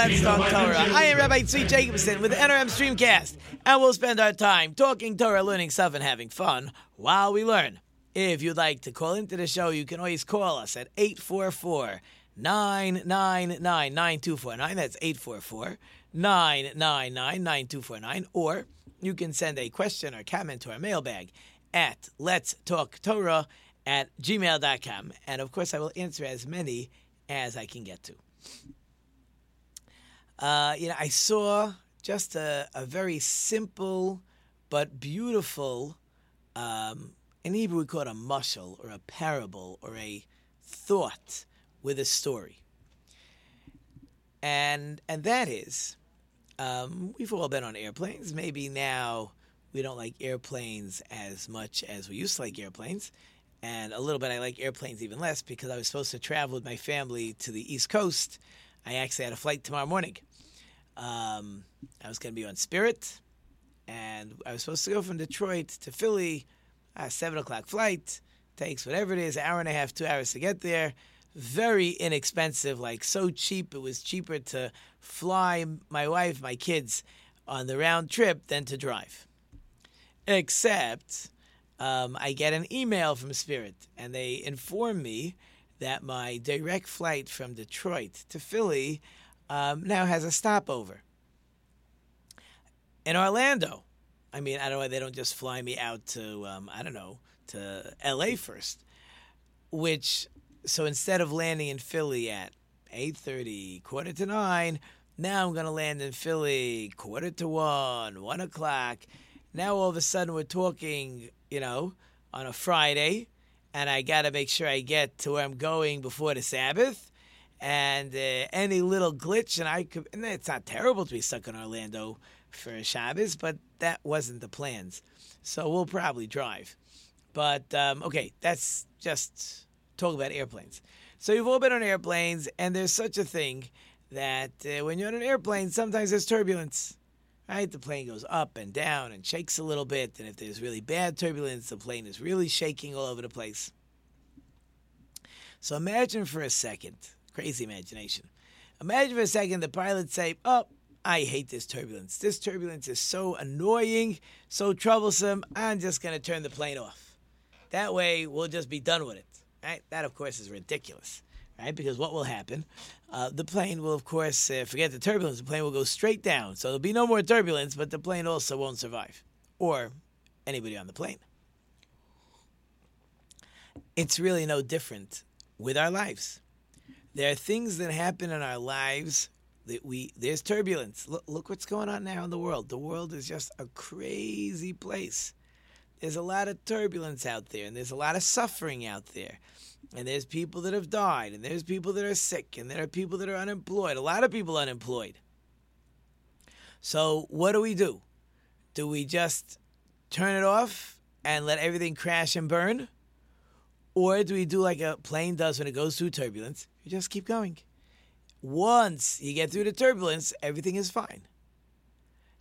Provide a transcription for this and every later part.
Talk Torah. I am Rabbi Tzvi Jacobson with the NRM Streamcast, and we'll spend our time talking Torah, learning stuff, and having fun while we learn. If you'd like to call into the show, you can always call us at 844 999 9249. That's 844 999 9249. Or you can send a question or comment to our mailbag at Let's Talk Torah at gmail.com. And of course, I will answer as many as I can get to. Uh, you know, I saw just a, a very simple but beautiful, um, in Hebrew we call it a mushal or a parable or a thought with a story. And and that is, um, we've all been on airplanes. Maybe now we don't like airplanes as much as we used to like airplanes and a little bit I like airplanes even less because I was supposed to travel with my family to the East Coast. I actually had a flight tomorrow morning. Um, I was going to be on Spirit, and I was supposed to go from Detroit to Philly, a seven o'clock flight. Takes whatever it is, an hour and a half, two hours to get there. Very inexpensive, like so cheap. It was cheaper to fly my wife, my kids on the round trip than to drive. Except um, I get an email from Spirit, and they inform me that my direct flight from Detroit to Philly um, now has a stopover in Orlando. I mean, I don't know why they don't just fly me out to um, I don't know to L.A. first, which so instead of landing in Philly at eight thirty, quarter to nine, now I'm gonna land in Philly quarter to one, one o'clock. Now all of a sudden we're talking you know, on a Friday, and I got to make sure I get to where I'm going before the Sabbath. And uh, any little glitch, and I could, and it's not terrible to be stuck in Orlando for a Shabbos, but that wasn't the plans. So we'll probably drive. But um, okay, that's just talk about airplanes. So you've all been on airplanes, and there's such a thing that uh, when you're on an airplane, sometimes there's turbulence right? The plane goes up and down and shakes a little bit. And if there's really bad turbulence, the plane is really shaking all over the place. So imagine for a second, crazy imagination. Imagine for a second the pilots say, Oh, I hate this turbulence. This turbulence is so annoying, so troublesome. I'm just going to turn the plane off. That way, we'll just be done with it. Right? That, of course, is ridiculous right? Because what will happen? Uh, the plane will, of course, uh, forget the turbulence. The plane will go straight down. So there'll be no more turbulence, but the plane also won't survive, or anybody on the plane. It's really no different with our lives. There are things that happen in our lives that we there's turbulence. Look, look what's going on now in the world. The world is just a crazy place. There's a lot of turbulence out there, and there's a lot of suffering out there and there's people that have died, and there's people that are sick, and there are people that are unemployed. A lot of people unemployed. So what do we do? Do we just turn it off and let everything crash and burn? Or do we do like a plane does when it goes through turbulence? You just keep going. Once you get through the turbulence, everything is fine.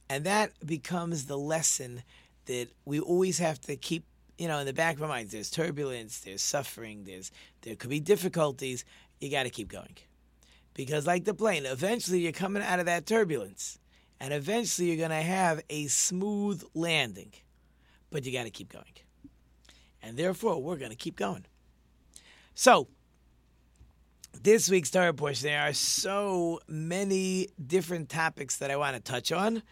And that becomes the lesson that we always have to keep you know, in the back of our minds, there's turbulence, there's suffering, there's there could be difficulties. You got to keep going, because like the plane, eventually you're coming out of that turbulence, and eventually you're going to have a smooth landing, but you got to keep going, and therefore we're going to keep going. So. This week's Torah portion, there are so many different topics that I want to touch on.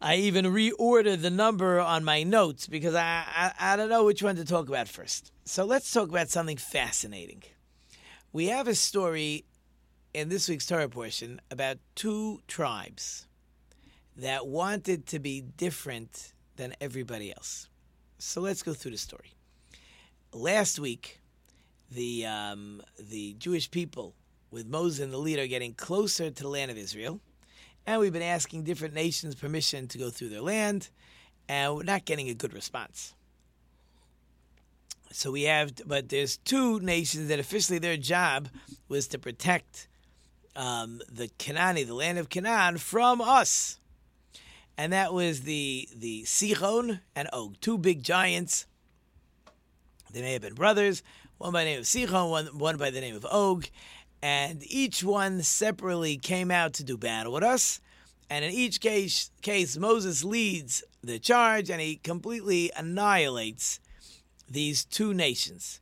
I even reordered the number on my notes because I, I, I don't know which one to talk about first. So let's talk about something fascinating. We have a story in this week's Torah portion about two tribes that wanted to be different than everybody else. So let's go through the story. Last week, the um, the Jewish people with Moses and the leader getting closer to the land of Israel. And we've been asking different nations permission to go through their land, and we're not getting a good response. So we have, but there's two nations that officially their job was to protect um, the Canaani, the land of Canaan, from us, and that was the the Sichon and Og, two big giants. They may have been brothers, one by the name of Sichon, one one by the name of Og, and each one separately came out to do battle with us. And in each case, case Moses leads the charge, and he completely annihilates these two nations.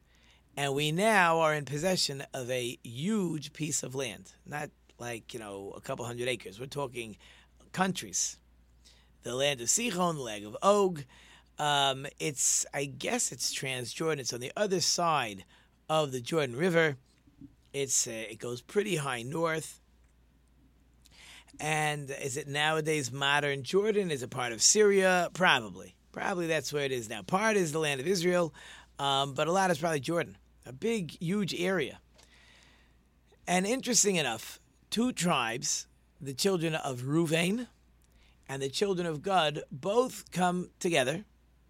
And we now are in possession of a huge piece of land. Not like, you know, a couple hundred acres. We're talking countries. The land of Sichon, the land of Og. Um, it's, I guess it's Transjordan. It's on the other side of the Jordan River. It's uh, it goes pretty high north. And is it nowadays modern Jordan? Is it part of Syria? Probably. Probably that's where it is now. Part is the land of Israel, um, but a lot is probably Jordan. A big, huge area. And interesting enough, two tribes, the children of Ruvain and the children of Gad both come together,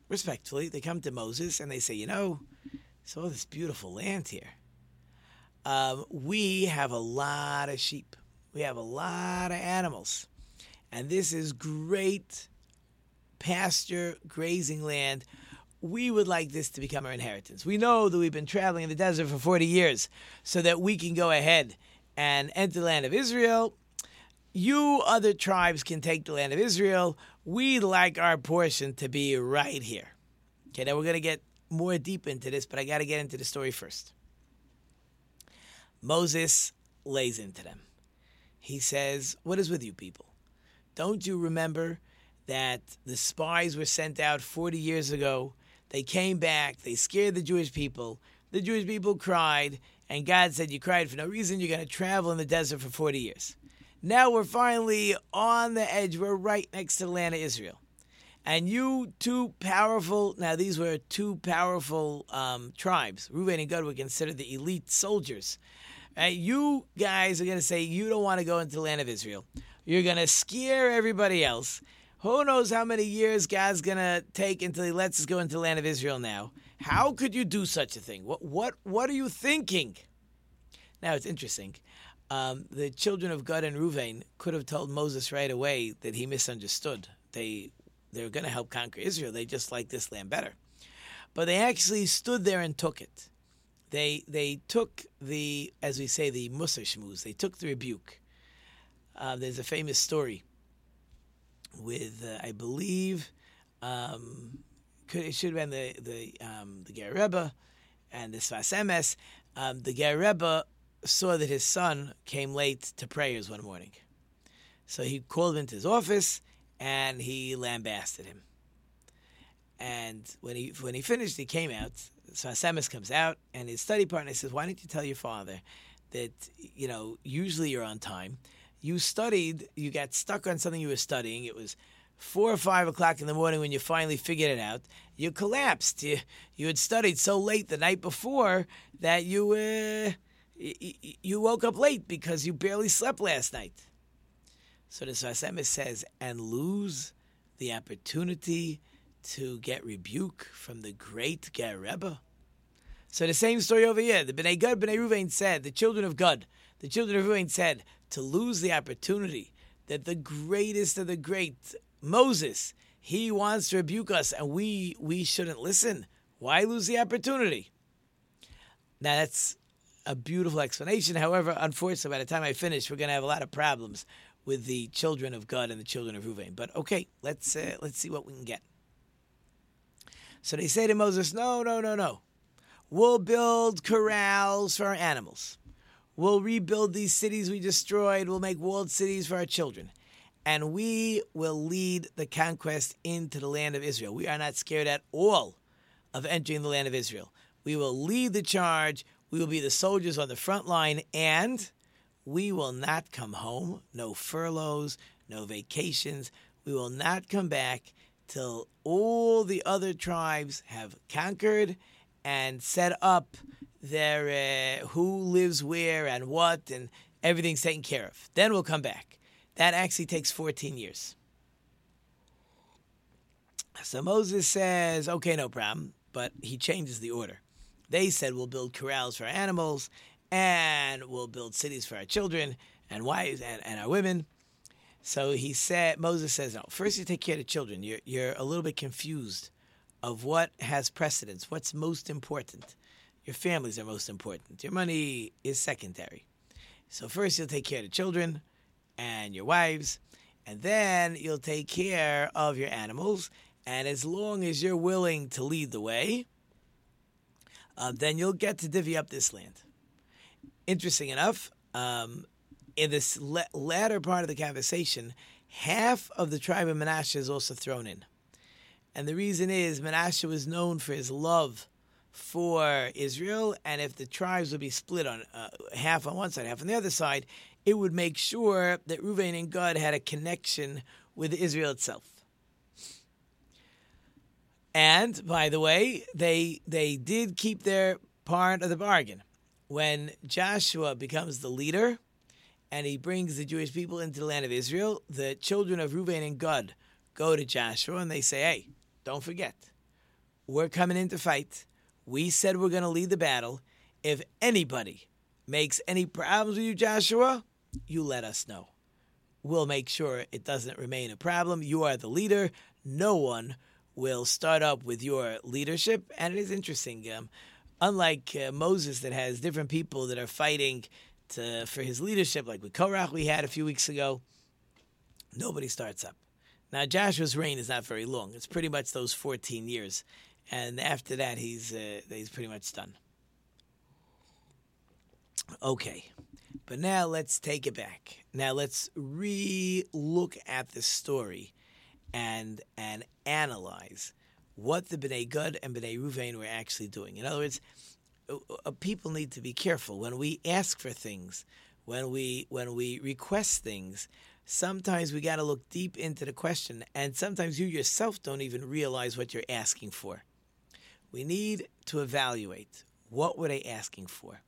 respectfully. They come to Moses and they say, You know, it's all this beautiful land here. Um, we have a lot of sheep, we have a lot of animals. And this is great pasture grazing land. We would like this to become our inheritance. We know that we've been traveling in the desert for 40 years so that we can go ahead and enter the land of Israel. You other tribes can take the land of Israel. We'd like our portion to be right here. Okay, now we're going to get more deep into this, but I got to get into the story first. Moses lays into them. He says, What is with you people? Don't you remember that the spies were sent out 40 years ago? They came back, they scared the Jewish people. The Jewish people cried, and God said, You cried for no reason. You're going to travel in the desert for 40 years. Now we're finally on the edge. We're right next to the land of Israel. And you two powerful, now these were two powerful um, tribes. Reuben and Gad were considered the elite soldiers. Uh, you guys are going to say you don't want to go into the land of Israel. You're going to scare everybody else. Who knows how many years God's going to take until he lets us go into the land of Israel now? How could you do such a thing? What, what, what are you thinking? Now, it's interesting. Um, the children of Gad and Reuven could have told Moses right away that he misunderstood. They they were going to help conquer Israel. They just liked this land better, but they actually stood there and took it. They they took the as we say the Musar shmuz. They took the rebuke. Uh, there's a famous story with uh, I believe um, could, it should have been the the um, the Ger Rebbe and the Sfas Emes. Um, the Ger Rebbe saw that his son came late to prayers one morning. So he called him into his office and he lambasted him. And when he when he finished, he came out. Sfas Emes comes out, and his study partner says, "Why didn't you tell your father that you know usually you're on time? You studied, you got stuck on something you were studying. It was four or five o'clock in the morning when you finally figured it out. You collapsed. You you had studied so late the night before that you." Uh, you woke up late because you barely slept last night. So the Sfas Emes says, and lose the opportunity to get rebuke from the great Ger Rebbe. So the same story over here. The Bnei Gad, Bnei Ruvain said, the children of Gad, the children of Ruvain said, to lose the opportunity that the greatest of the great, Moses, he wants to rebuke us and we we shouldn't listen. Why lose the opportunity? Now that's a beautiful explanation. However, unfortunately, by the time I finish, we're going to have a lot of problems with the children of Gad and the children of Ruvain. But okay, let's uh, let's see what we can get. So they say to Moses, "No, no, no, no. We'll build corrals for our animals. We'll rebuild these cities we destroyed. We'll make walled cities for our children." And we will lead the conquest into the land of Israel. We are not scared at all of entering the land of Israel. We will lead the charge. We will be the soldiers on the front line, and we will not come home. No furloughs, no vacations. We will not come back till all the other tribes have conquered and set up their uh, who lives where and what, and everything's taken care of. Then we'll come back. That actually takes 14 years. So Moses says, okay, no problem, but he changes the order. They said, we'll build corrals for animals, and we'll build cities for our children and wives and, and our women. So he said, Moses says, no, first you take care of the children. You're, you're a little bit confused of what has precedence, what's most important. Your families are most important. Your money is secondary. So first you'll take care of the children and your wives, and then you'll take care of your animals. And as long as you're willing to lead the way, uh, then you'll get to divvy up this land. Interesting enough, um, in this la- latter part of the conversation, half of the tribe of Manasseh is also thrown in. And the reason is Manasseh was known for his love for Israel, and if the tribes would be split on uh, half on one side, half on the other side, it would make sure that Reuven and Gad had a connection with Israel itself. And by the way, they they did keep their part of the bargain. When Joshua becomes the leader and he brings the Jewish people into the land of Israel, the children of Reuben and Gad go to Joshua and they say, "Hey, don't forget, we're coming in to fight. We said we're going to lead the battle. If anybody makes any problems with you, Joshua, you let us know. We'll make sure it doesn't remain a problem. You are the leader. No one will start up with your leadership. And it is interesting. Um, unlike uh, Moses, that has different people that are fighting to, for his leadership, like with Korach we had a few weeks ago, nobody starts up. Now, Joshua's reign is not very long. It's pretty much those 14 years. And after that, he's, uh, he's pretty much done. Okay. But now let's take it back. Now let's re look at the story and and analyze what the Bnei Gad and Bnei Ruvain were actually doing. In other words, uh, uh, people need to be careful when we ask for things, when we when we request things. Sometimes we got to look deep into the question, and sometimes you yourself don't even realize what you're asking for. We need to evaluate what were they asking for.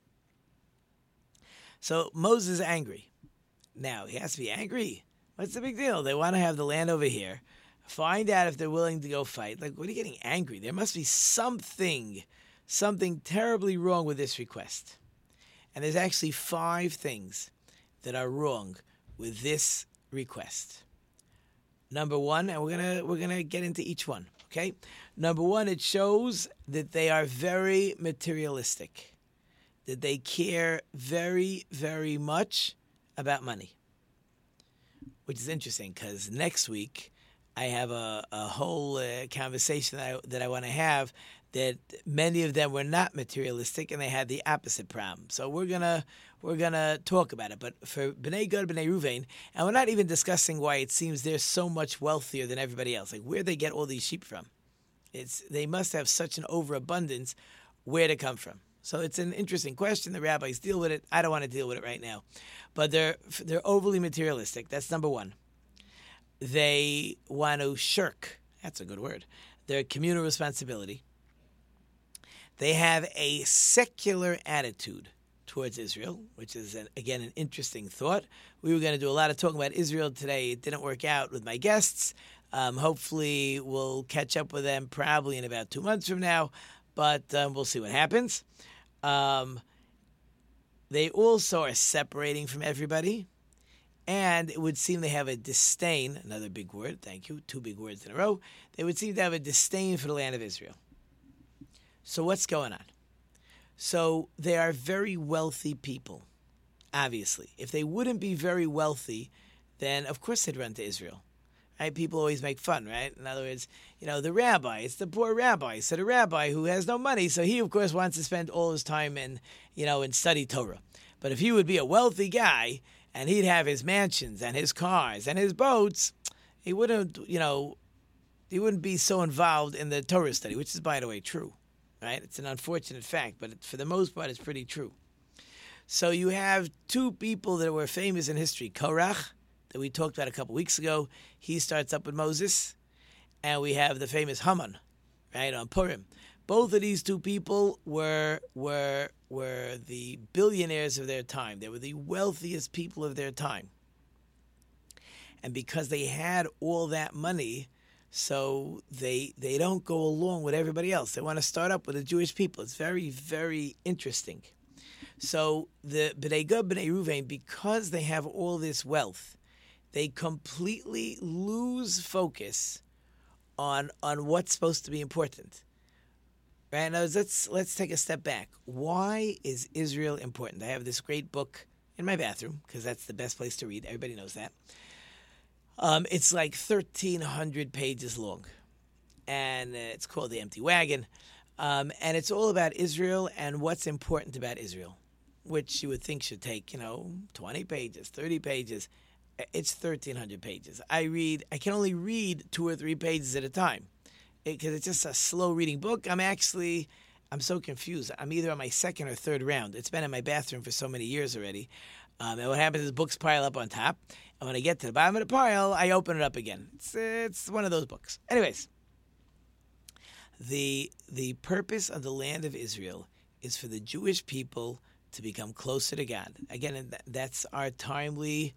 So Moses is angry. Now he has to be angry. What's the big deal? They want to have the land over here. Find out if they're willing to go fight. Like, what are you getting angry? There must be something, something terribly wrong with this request. And there's actually five things that are wrong with this request. Number one, and we're gonna we're gonna get into each one. Okay. Number one, it shows that they are very materialistic, that they care very very much about money, which is interesting because next week I have a, a whole uh, conversation that I, that I want to have that many of them were not materialistic and they had the opposite problem. So we're gonna we're gonna talk about it. But for Bnei Gad, Bnei Ruvain, and we're not even discussing why it seems they're so much wealthier than everybody else. Like where they get all these sheep from? It's they must have such an overabundance. Where to come from? So it's an interesting question. The rabbis deal with it. I don't want to deal with it right now, but they're they're overly materialistic. That's number one. They want to shirk. That's a good word. Their communal responsibility. They have a secular attitude towards Israel, which is, an, again, an interesting thought. We were going to do a lot of talking about Israel today. It didn't work out with my guests. Um, hopefully, we'll catch up with them probably in about two months from now, but um, we'll see what happens. Um, they also are separating from everybody, and it would seem they have a disdain another big word, thank you, two big words in a row. They would seem to have a disdain for the land of Israel. So, what's going on? So, they are very wealthy people, obviously. If they wouldn't be very wealthy, then of course they'd run to Israel. Right? People always make fun, right? In other words, you know, the rabbi, it's the poor rabbi. So the rabbi who has no money, so he of course wants to spend all his time in, you know, in study Torah. But if he would be a wealthy guy and he'd have his mansions and his cars and his boats, he wouldn't, you know, he wouldn't be so involved in the Torah study, which is by the way true right? It's an unfortunate fact, but for the most part, it's pretty true. So you have two people that were famous in history. Korach, that we talked about a couple weeks ago, he starts up with Moses. And we have the famous Haman, right, on Purim. Both of these two people were were were the billionaires of their time. They were the wealthiest people of their time. And because they had all that money, so they they don't go along with everybody else. They want to start up with the Jewish people. It's very very interesting. So the Bnei Gad, Bnei Ruvain, because they have all this wealth, they completely lose focus on on what's supposed to be important. Right now, let's let's take a step back. Why is Israel important? I have this great book in my bathroom because that's the best place to read. Everybody knows that. Um, it's like thirteen hundred pages long, and it's called the Empty Wagon, um, and it's all about Israel and what's important about Israel, which you would think should take you know twenty pages, thirty pages. It's thirteen hundred pages. I read. I can only read two or three pages at a time because it, it's just a slow reading book. I'm actually, I'm so confused. I'm either on my second or third round. It's been in my bathroom for so many years already. Um, and what happens is books pile up on top. And when I get to the bottom of the pile, I open it up again. It's, it's one of those books. Anyways, the the purpose of the land of Israel is for the Jewish people to become closer to God. Again, that's our timely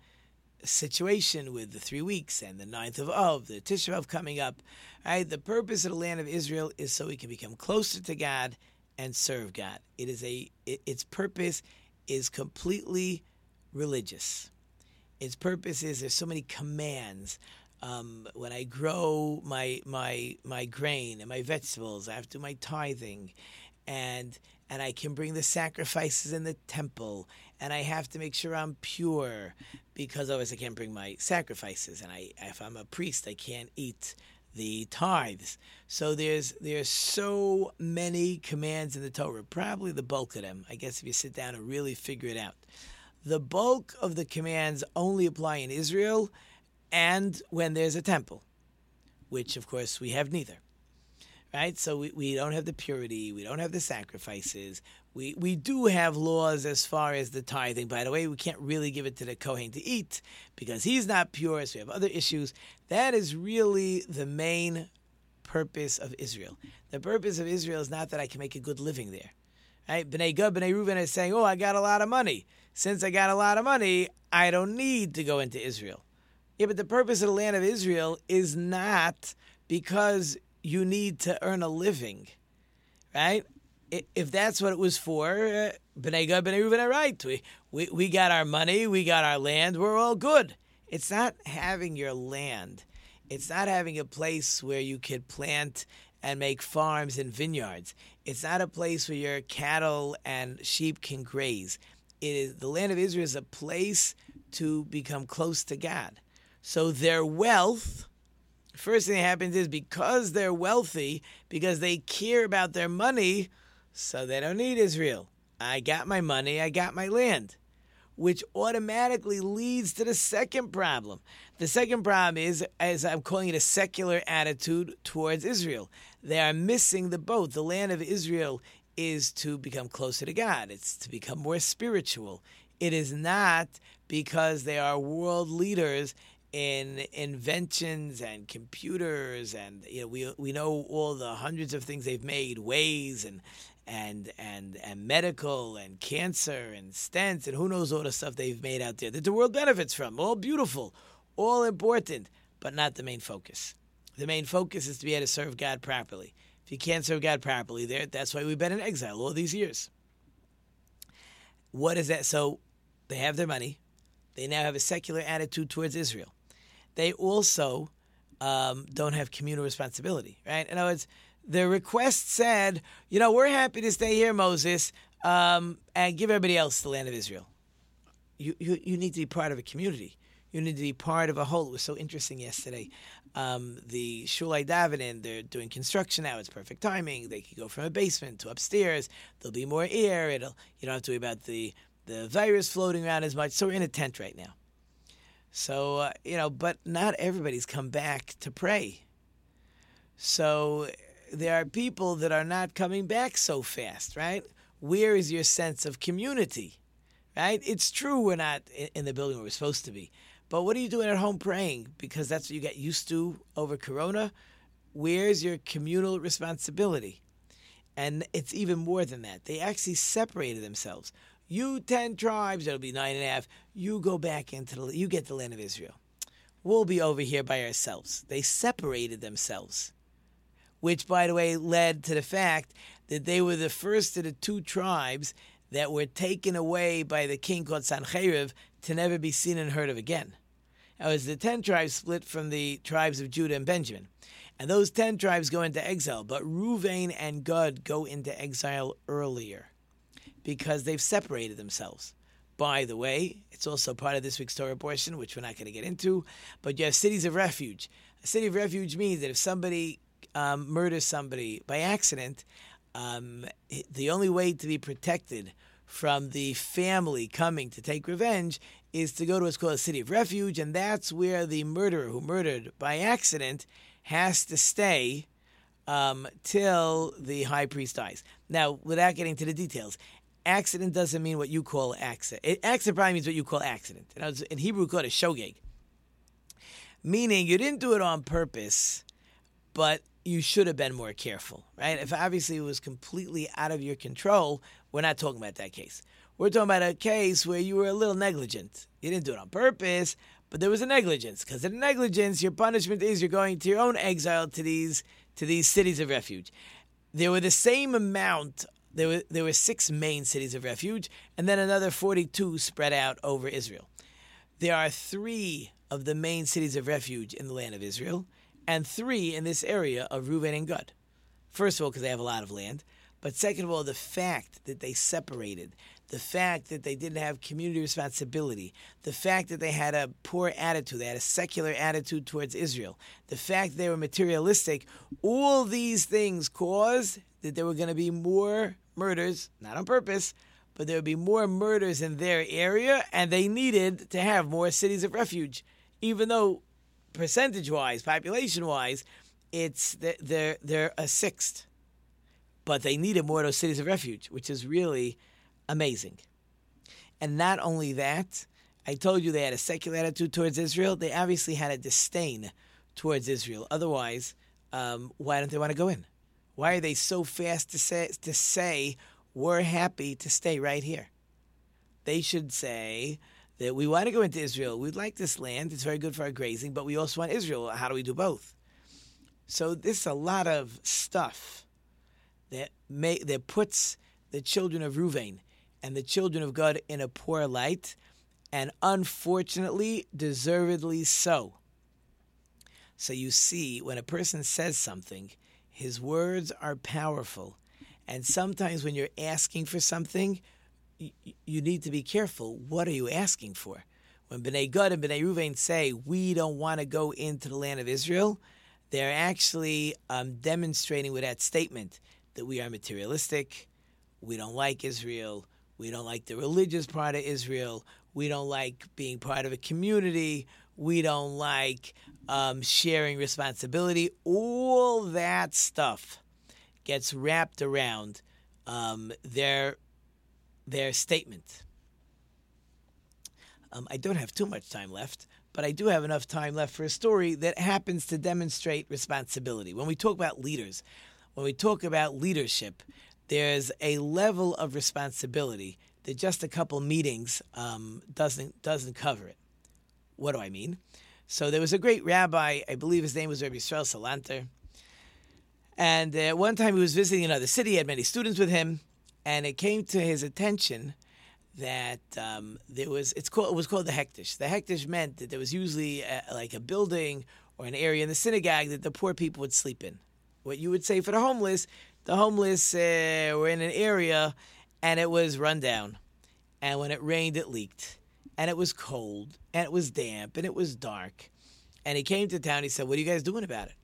situation with the three weeks and the ninth of Av, the Tisha B'av coming up. Right? The purpose of the land of Israel is so we can become closer to God and serve God. It is a it, its purpose is completely religious. Its purpose is there's so many commands. Um, when I grow my my my grain and my vegetables, I have to do my tithing, and and I can bring the sacrifices in the temple, and I have to make sure I'm pure, because otherwise I can't bring my sacrifices, and I if I'm a priest, I can't eat the tithes. So there's there's so many commands in the Torah, probably the bulk of them. I guess if you sit down and really figure it out. The bulk of the commands only apply in Israel and when there's a temple, which of course we have neither. Right? So we, we don't have the purity, we don't have the sacrifices. We we do have laws as far as the tithing. By the way, we can't really give it to the Kohen to eat because he's not pure, so we have other issues. That is really the main purpose of Israel. The purpose of Israel is not that I can make a good living there. Right? Bnei Gad, Bnei Reuven is saying, oh, I got a lot of money. Since I got a lot of money, I don't need to go into Israel. Yeah, but the purpose of the land of Israel is not because you need to earn a living, right? If that's what it was for, uh, Bnei Gad, are right. We, we, we got our money, we got our land, we're all good. It's not having your land. It's not having a place where you could plant and make farms and vineyards. It's not a place where your cattle and sheep can graze. It is the land of Israel is a place to become close to God. So their wealth, first thing that happens is because they're wealthy, because they care about their money, so they don't need Israel. I got my money, I got my land. Which automatically leads to the second problem. The second problem is, as I'm calling it, a secular attitude towards Israel. They are missing the boat. The land of Israel is to become closer to God, it's to become more spiritual. It is not because they are world leaders in inventions and computers and you know we we know all the hundreds of things they've made ways and and and and medical and cancer and stents and who knows all the stuff they've made out there that the world benefits from. All beautiful all important but not the main focus. The main focus is to be able to serve God properly. If you can't serve God properly there that's why we've been in exile all these years. What is that? So they have their money. They now have a secular attitude towards Israel they also um, don't have communal responsibility, right? In other words, the request said, you know, we're happy to stay here, Moses, um, and give everybody else the land of Israel. You, you, you need to be part of a community. You need to be part of a whole. It was so interesting yesterday. Um, the Shulai Davenin, they're doing construction now. It's perfect timing. They can go from a basement to upstairs. There'll be more air. It'll you don't have to worry about the the virus floating around as much. So we're in a tent right now. So, uh, you know, but not everybody's come back to pray. So there are people that are not coming back so fast, right? Where is your sense of community, right? It's true we're not in the building where we're supposed to be, but what are you doing at home praying? Because that's what you got used to over Corona. Where's your communal responsibility? And it's even more than that. They actually separated themselves. You ten tribes, it'll be nine and a half. You go back into the you get the land of Israel. We'll be over here by ourselves. They separated themselves. Which by the way led to the fact that they were the first of the two tribes that were taken away by the king called Sancheriv to never be seen and heard of again. That was the ten tribes split from the tribes of Judah and Benjamin. And those ten tribes go into exile, but Ruvain and Gad go into exile earlier because they've separated themselves. By the way, it's also part of this week's Torah portion, which we're not going to get into, but you have cities of refuge. A city of refuge means that if somebody um, murders somebody by accident, um, the only way to be protected from the family coming to take revenge is to go to what's called a city of refuge, and that's where the murderer who murdered by accident has to stay um, till the high priest dies. Now, without getting to the details, accident doesn't mean what you call accident. accident probably means what you call accident. and In Hebrew, called a shogeg, meaning you didn't do it on purpose, but you should have been more careful, right? If obviously it was completely out of your control, we're not talking about that case. We're talking about a case where you were a little negligent. You didn't do it on purpose, but there was a negligence. Because the negligence, your punishment is you're going to your own exile to these to these cities of refuge. There were the same amount. There were there were six main cities of refuge, and then another forty-two spread out over Israel. There are three of the main cities of refuge in the land of Israel, and three in this area of Reuven and Gad. First of all, because they have a lot of land, but second of all, the fact that they separated, the fact that they didn't have community responsibility, the fact that they had a poor attitude, they had a secular attitude towards Israel, the fact they were materialistic, all these things caused that there were going to be more murders, not on purpose, but there would be more murders in their area, and they needed to have more cities of refuge, even though percentage wise, population wise, it's they're they're a sixth, but they needed more of those cities of refuge, which is really amazing. And not only that, I told you they had a secular attitude towards Israel. They obviously had a disdain towards Israel. Otherwise, um, why don't they want to go in? Why are they so fast to say to say we're happy to stay right here? They should say that we want to go into Israel. We'd like this land. It's very good for our grazing, but we also want Israel. How do we do both? So this is a lot of stuff that may, that puts the children of Ruvain and the children of Gad in a poor light, and unfortunately, deservedly so. So you see, when a person says something, his words are powerful. And sometimes when you're asking for something, you need to be careful. What are you asking for? When Bnei Gad and Bnei Ruvain say, we don't want to go into the land of Israel, they're actually um, demonstrating with that statement that we are materialistic, we don't like Israel, we don't like the religious part of Israel. We don't like being part of a community. We don't like um, sharing responsibility. All that stuff gets wrapped around um, their their statement. Um, I don't have too much time left, but I do have enough time left for a story that happens to demonstrate responsibility. When we talk about leaders, when we talk about leadership, there's a level of responsibility that just a couple meetings um, doesn't doesn't cover it. What do I mean? So there was a great rabbi, I believe his name was Rabbi Israel Salanter, and uh, one time he was visiting another city. He had many students with him, and it came to his attention that um, there was it's called it was called the hektish. The hektish meant that there was usually a, like a building or an area in the synagogue that the poor people would sleep in. What you would say for the homeless the homeless uh, were in an area and it was run down. And when it rained, it leaked. And it was cold and it was damp and it was dark. And he came to town. He said, What are you guys doing about it?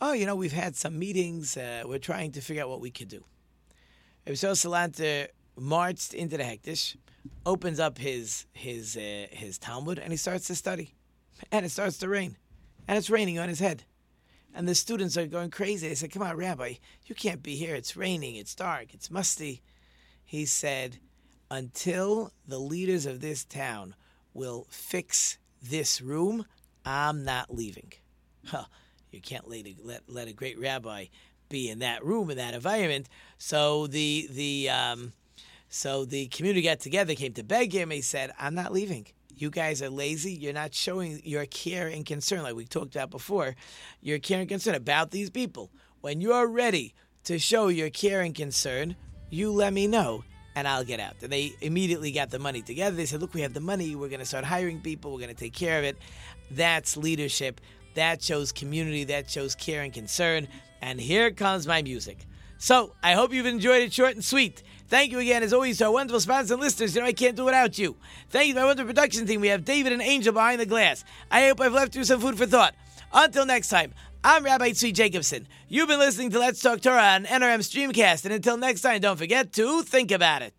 Oh, you know, we've had some meetings. Uh, we're trying to figure out what we could do. Rabbi Salanter marched into the Hektish, opens up his his uh, his Talmud, and he starts to study. And it starts to rain. And it's raining on his head. And the students are going crazy. They said, Come on, Rabbi, you can't be here. It's raining, it's dark, it's musty. He said, Until the leaders of this town will fix this room, I'm not leaving. Huh. You can't let a, let, let a great rabbi be in that room in that environment. So the the um, so the community got together, came to beg him. He said, "I'm not leaving." You guys are lazy. You're not showing your care and concern, like we talked about before. Your care and concern about these people. When you're ready to show your care and concern, you let me know and I'll get out. And they immediately got the money together. They said, Look, we have the money. We're going to start hiring people. We're going to take care of it. That's leadership. That shows community. That shows care and concern. And here comes my music. So I hope you've enjoyed it short and sweet. Thank you again, as always, to our wonderful sponsors and listeners. You know, I can't do without you. Thank you to my wonderful production team. We have David and Angel behind the glass. I hope I've left you some food for thought. Until next time, I'm Rabbi Tzvi Jacobson. You've been listening to Let's Talk Torah on NRM Streamcast. And until next time, don't forget to think about it.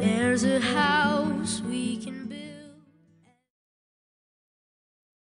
There's a house